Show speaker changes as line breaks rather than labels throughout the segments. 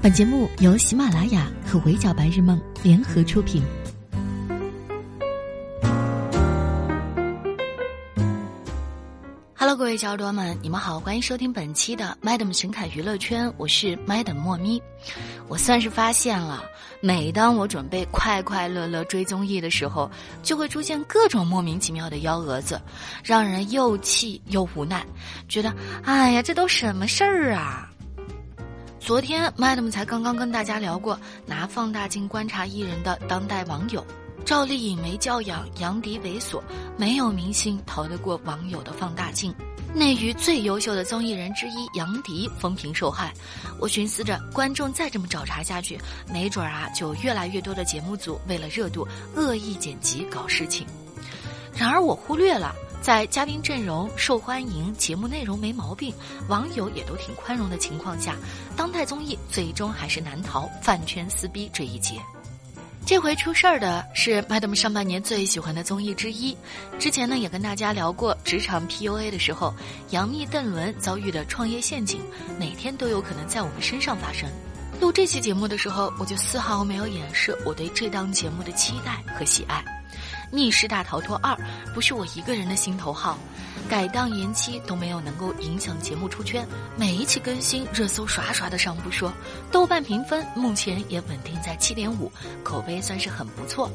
本节目由喜马拉雅和围剿白日梦联合出品。Hello，各位小耳朵们，你们好，欢迎收听本期的 Madam 神侃娱乐圈，我是 Madam 莫咪。我算是发现了，每当我准备快快乐乐追综艺的时候，就会出现各种莫名其妙的幺蛾子，让人又气又无奈，觉得哎呀，这都什么事儿啊！昨天，Madam 才刚刚跟大家聊过拿放大镜观察艺人的当代网友。赵丽颖没教养，杨迪猥琐，没有明星逃得过网友的放大镜。内娱最优秀的综艺人之一杨迪风评受害。我寻思着，观众再这么找茬下去，没准儿啊，就越来越多的节目组为了热度恶意剪辑搞事情。然而我忽略了。在嘉宾阵容受欢迎、节目内容没毛病、网友也都挺宽容的情况下，当代综艺最终还是难逃饭圈撕逼这一劫。这回出事儿的是 Madam 上半年最喜欢的综艺之一。之前呢也跟大家聊过职场 PUA 的时候，杨幂、邓伦遭遇的创业陷阱，每天都有可能在我们身上发生。录这期节目的时候，我就丝毫没有掩饰我对这档节目的期待和喜爱。《密室大逃脱二》不是我一个人的心头好，改档延期都没有能够影响节目出圈，每一期更新热搜刷刷的上不说，豆瓣评分目前也稳定在七点五，口碑算是很不错。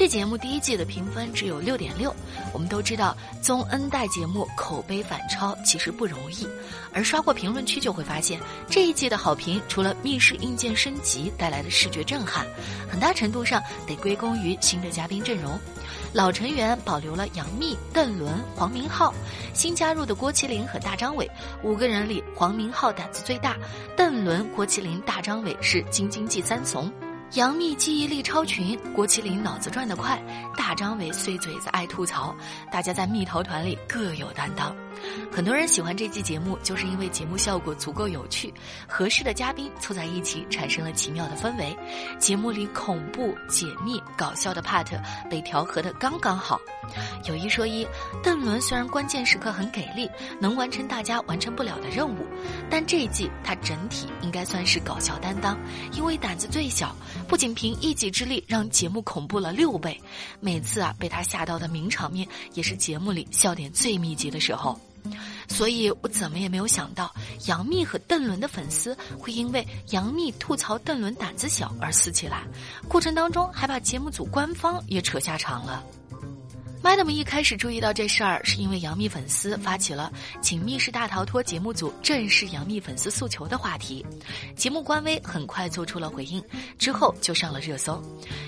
这节目第一季的评分只有六点六。我们都知道，综 N 代节目口碑反超其实不容易，而刷过评论区就会发现，这一季的好评除了密室硬件升级带来的视觉震撼，很大程度上得归功于新的嘉宾阵容。老成员保留了杨幂、邓伦、黄明昊，新加入的郭麒麟和大张伟，五个人里黄明昊胆子最大，邓伦、郭麒麟、大张伟是京津冀三怂。杨幂记忆力超群，郭麒麟脑子转得快，大张伟碎嘴子爱吐槽，大家在蜜桃团里各有担当。很多人喜欢这期节目，就是因为节目效果足够有趣，合适的嘉宾凑在一起产生了奇妙的氛围。节目里恐怖、解密、搞笑的 part 被调和的刚刚好。有一说一，邓伦虽然关键时刻很给力，能完成大家完成不了的任务，但这一季他整体应该算是搞笑担当，因为胆子最小，不仅凭一己之力让节目恐怖了六倍，每次啊被他吓到的名场面也是节目里笑点最密集的时候。所以我怎么也没有想到，杨幂和邓伦的粉丝会因为杨幂吐槽邓伦胆子小而撕起来，过程当中还把节目组官方也扯下场了。Madam 一开始注意到这事儿，是因为杨幂粉丝发起了请《密室大逃脱》节目组正视杨幂粉丝诉求的话题，节目官微很快做出了回应，之后就上了热搜。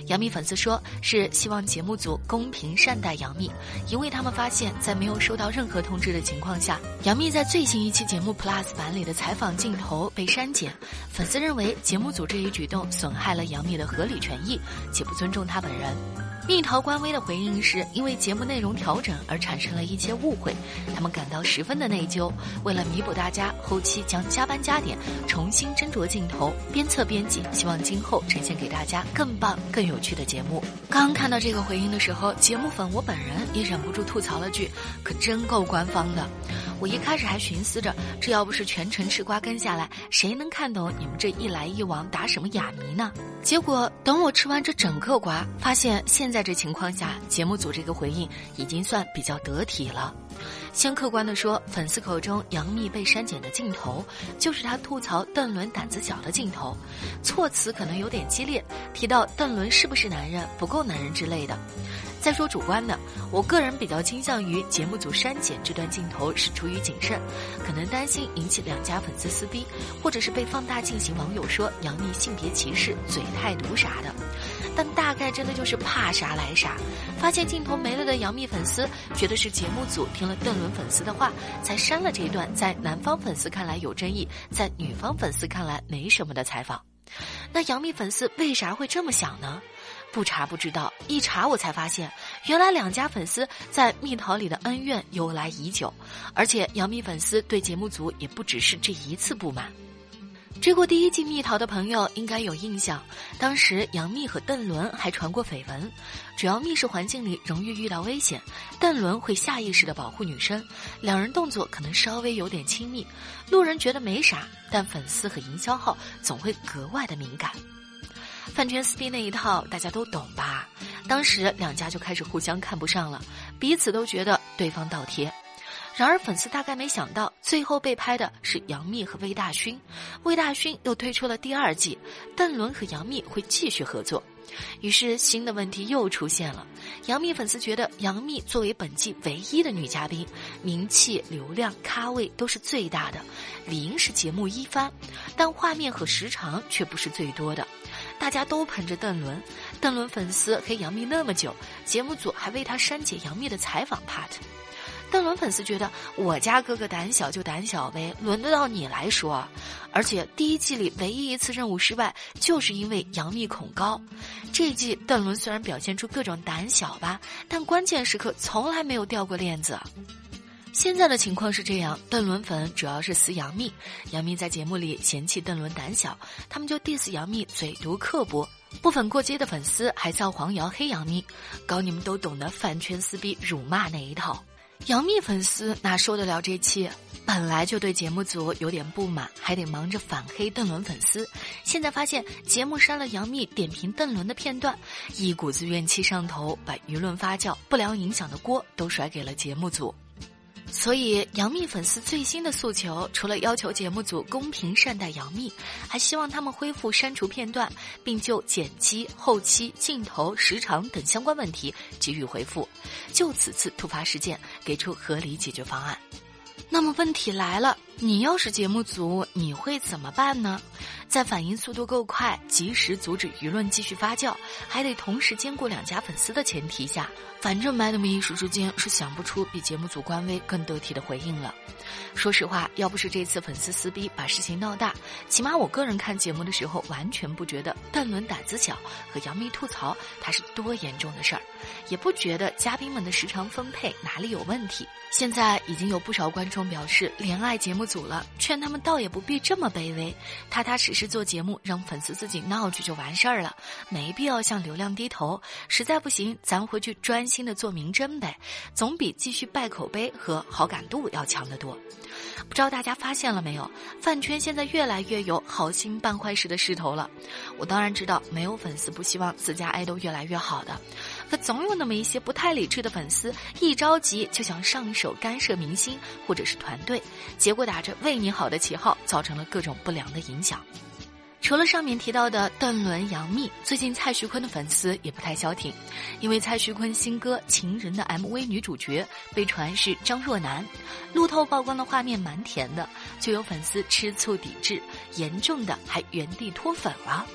杨幂粉丝说是希望节目组公平善待杨幂，因为他们发现，在没有收到任何通知的情况下，杨幂在最新一期节目 Plus 版里的采访镜头被删减，粉丝认为节目组这一举动损害了杨幂的合理权益，且不尊重她本人。蜜桃官微的回应是因为节目内容调整而产生了一些误会，他们感到十分的内疚。为了弥补大家，后期将加班加点重新斟酌镜头，边测边辑，希望今后呈现给大家更棒、更有趣的节目。刚看到这个回应的时候，节目粉我本人也忍不住吐槽了句：“可真够官方的。”我一开始还寻思着，这要不是全程吃瓜跟下来，谁能看懂你们这一来一往打什么哑谜呢？结果等我吃完这整个瓜，发现现在这情况下，节目组这个回应已经算比较得体了。先客观的说，粉丝口中杨幂被删减的镜头，就是她吐槽邓伦胆子小的镜头，措辞可能有点激烈，提到邓伦是不是男人、不够男人之类的。再说主观的，我个人比较倾向于节目组删减这段镜头是出于谨慎，可能担心引起两家粉丝撕逼，或者是被放大进行网友说杨幂性别歧视、嘴太毒啥的。但大概真的就是怕啥来啥，发现镜头没了的杨幂粉丝觉得是节目组听了邓伦粉丝的话，才删了这一段在男方粉丝看来有争议，在女方粉丝看来没什么的采访。那杨幂粉丝为啥会这么想呢？不查不知道，一查我才发现，原来两家粉丝在蜜桃里的恩怨由来已久，而且杨幂粉丝对节目组也不只是这一次不满。追过第一季《蜜桃》的朋友应该有印象，当时杨幂和邓伦还传过绯闻，主要密室环境里容易遇到危险，邓伦会下意识的保护女生，两人动作可能稍微有点亲密，路人觉得没啥，但粉丝和营销号总会格外的敏感。饭圈撕逼那一套大家都懂吧？当时两家就开始互相看不上了，彼此都觉得对方倒贴。然而，粉丝大概没想到，最后被拍的是杨幂和魏大勋。魏大勋又推出了第二季，邓伦和杨幂会继续合作。于是，新的问题又出现了。杨幂粉丝觉得，杨幂作为本季唯一的女嘉宾，名气、流量、咖位都是最大的，理应是节目一番，但画面和时长却不是最多的。大家都捧着邓伦，邓伦粉丝黑杨幂那么久，节目组还为他删减杨幂的采访 part。邓伦粉丝觉得我家哥哥胆小就胆小呗，轮得到你来说？而且第一季里唯一一次任务失败，就是因为杨幂恐高。这一季邓伦虽然表现出各种胆小吧，但关键时刻从来没有掉过链子。现在的情况是这样：邓伦粉主要是撕杨幂，杨幂在节目里嫌弃邓伦胆小，他们就 diss 杨幂嘴毒刻薄。部分过街的粉丝还造黄谣黑杨幂，搞你们都懂的饭圈撕逼辱骂那一套。杨幂粉丝哪受得了这气？本来就对节目组有点不满，还得忙着反黑邓伦粉丝。现在发现节目删了杨幂点评邓伦的片段，一股子怨气上头，把舆论发酵、不良影响的锅都甩给了节目组。所以，杨幂粉丝最新的诉求，除了要求节目组公平善待杨幂，还希望他们恢复删除片段，并就剪辑、后期、镜头、时长等相关问题给予回复，就此次突发事件给出合理解决方案。那么问题来了，你要是节目组，你会怎么办呢？在反应速度够快、及时阻止舆论继续发酵，还得同时兼顾两家粉丝的前提下，反正 Madam 一时之间是想不出比节目组官微更得体的回应了。说实话，要不是这次粉丝撕逼把事情闹大，起码我个人看节目的时候完全不觉得邓伦胆子小和杨幂吐槽他是多严重的事儿，也不觉得嘉宾们的时长分配哪里有问题。现在已经有不少观众表示怜爱节目组了，劝他们倒也不必这么卑微，踏踏实实做节目，让粉丝自己闹去就完事儿了，没必要向流量低头。实在不行，咱回去专心的做名侦呗，总比继续败口碑和好感度要强得多。不知道大家发现了没有，饭圈现在越来越有好心办坏事的势头了。我当然知道，没有粉丝不希望自家爱豆越来越好的，可总有那么一些不太理智的粉丝，一着急就想上手干涉明星或者是团队，结果打着为你好的旗号，造成了各种不良的影响。除了上面提到的邓伦、杨幂，最近蔡徐坤的粉丝也不太消停，因为蔡徐坤新歌《情人》的 MV 女主角被传是张若楠，路透曝光的画面蛮甜的，就有粉丝吃醋抵制，严重的还原地脱粉了。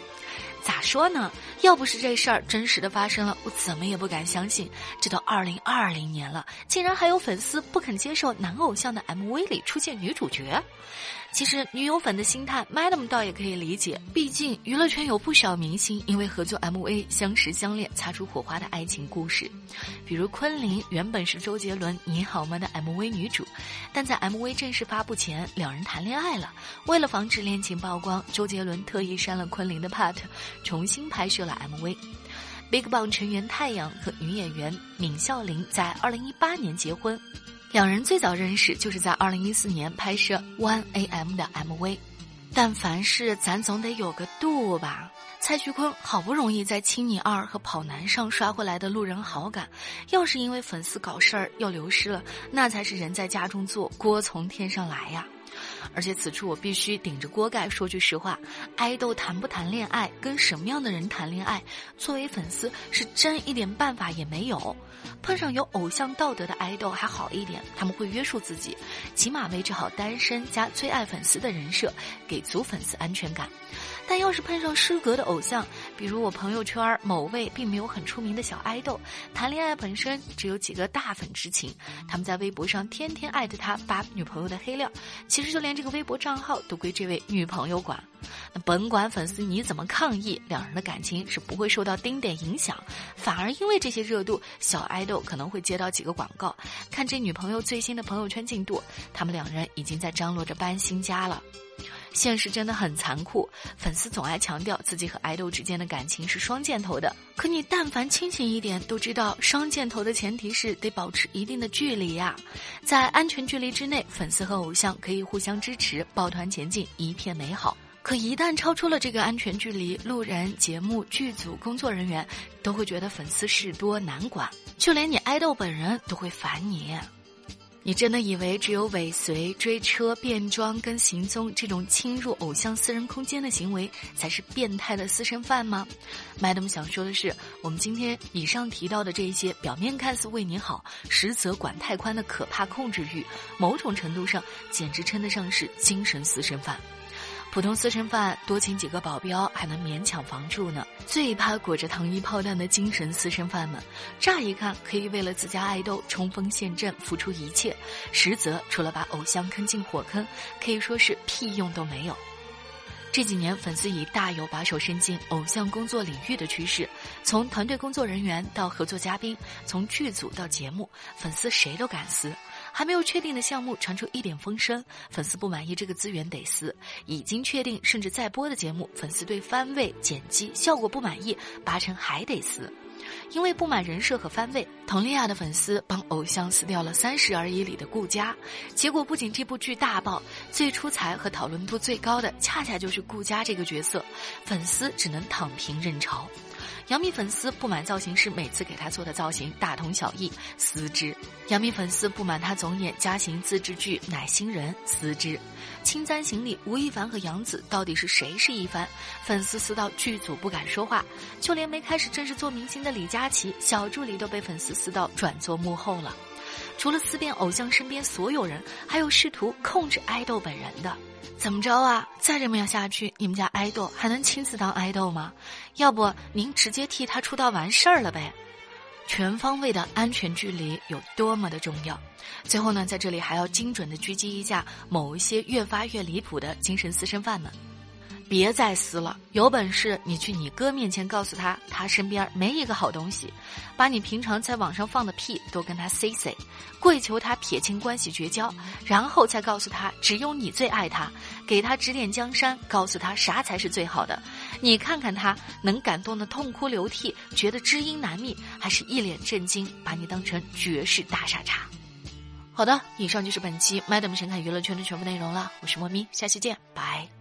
咋说呢？要不是这事儿真实的发生了，我怎么也不敢相信，这都二零二零年了，竟然还有粉丝不肯接受男偶像的 MV 里出现女主角。其实女友粉的心态，Madam 倒也可以理解，毕竟娱乐圈有不少明星因为合作 MV 相识相恋，擦出火花的爱情故事。比如昆凌原本是周杰伦《你好吗》的 MV 女主，但在 MV 正式发布前，两人谈恋爱了。为了防止恋情曝光，周杰伦特意删了昆凌的 part，重新拍摄了 MV。BigBang 成员太阳和女演员闵孝琳在2018年结婚。两人最早认识就是在二零一四年拍摄《One A.M》的 MV，但凡事咱总得有个度吧。蔡徐坤好不容易在《青你二》和《跑男》上刷回来的路人好感，要是因为粉丝搞事儿又流失了，那才是人在家中坐，锅从天上来呀。而且此处我必须顶着锅盖说句实话，爱豆谈不谈恋爱，跟什么样的人谈恋爱，作为粉丝是真一点办法也没有。碰上有偶像道德的爱豆还好一点，他们会约束自己，起码维持好单身加最爱粉丝的人设，给足粉丝安全感。但要是碰上失格的偶像，比如我朋友圈某位并没有很出名的小爱豆，谈恋爱本身只有几个大粉知情，他们在微博上天天艾特他发女朋友的黑料，其实就连这个微博账号都归这位女朋友管。那甭管粉丝你怎么抗议，两人的感情是不会受到丁点影响，反而因为这些热度，小爱豆可能会接到几个广告。看这女朋友最新的朋友圈进度，他们两人已经在张罗着搬新家了。现实真的很残酷。粉丝总爱强调自己和爱豆之间的感情是双箭头的，可你但凡清醒一点，都知道双箭头的前提是得保持一定的距离呀。在安全距离之内，粉丝和偶像可以互相支持，抱团前进，一片美好。可一旦超出了这个安全距离，路人、节目、剧组工作人员都会觉得粉丝事多难管，就连你爱豆本人都会烦你。你真的以为只有尾随、追车、变装跟行踪这种侵入偶像私人空间的行为才是变态的私生饭吗？Madam 想说的是，我们今天以上提到的这些表面看似为你好，实则管太宽的可怕控制欲，某种程度上简直称得上是精神私生饭。普通私生饭多请几个保镖还能勉强防住呢，最怕裹着糖衣炮弹的精神私生饭们。乍一看可以为了自家爱豆冲锋陷阵付出一切，实则除了把偶像坑进火坑，可以说是屁用都没有。这几年粉丝已大有把手伸进偶像工作领域的趋势，从团队工作人员到合作嘉宾，从剧组到节目，粉丝谁都敢撕。还没有确定的项目传出一点风声，粉丝不满意这个资源得撕；已经确定甚至在播的节目，粉丝对番位、剪辑、效果不满意，八成还得撕。因为不满人设和番位，佟丽娅的粉丝帮偶像撕掉了《三十而已》里的顾佳，结果不仅这部剧大爆，最出彩和讨论度最高的恰恰就是顾佳这个角色，粉丝只能躺平认潮。杨幂粉丝不满造型师每次给她做的造型大同小异，撕之；杨幂粉丝不满她总演家型自制剧《奶新人》，撕之；《青簪行》里吴亦凡和杨紫到底是谁是一凡？粉丝撕到剧组不敢说话，就连没开始正式做明星的李佳琦小助理都被粉丝撕到转做幕后了。除了撕遍偶像身边所有人，还有试图控制爱豆本人的。怎么着啊？再这么样下去，你们家爱豆还能亲自当爱豆吗？要不您直接替他出道完事儿了呗？全方位的安全距离有多么的重要？最后呢，在这里还要精准的狙击一下某一些越发越离谱的精神私生饭们。别再撕了，有本事你去你哥面前告诉他，他身边没一个好东西，把你平常在网上放的屁都跟他 say say，跪求他撇清关系绝交，然后再告诉他只有你最爱他，给他指点江山，告诉他啥才是最好的，你看看他能感动的痛哭流涕，觉得知音难觅，还是一脸震惊，把你当成绝世大傻叉。好的，以上就是本期 Madam 神侃娱乐圈的全部内容了，我是莫咪，下期见，拜。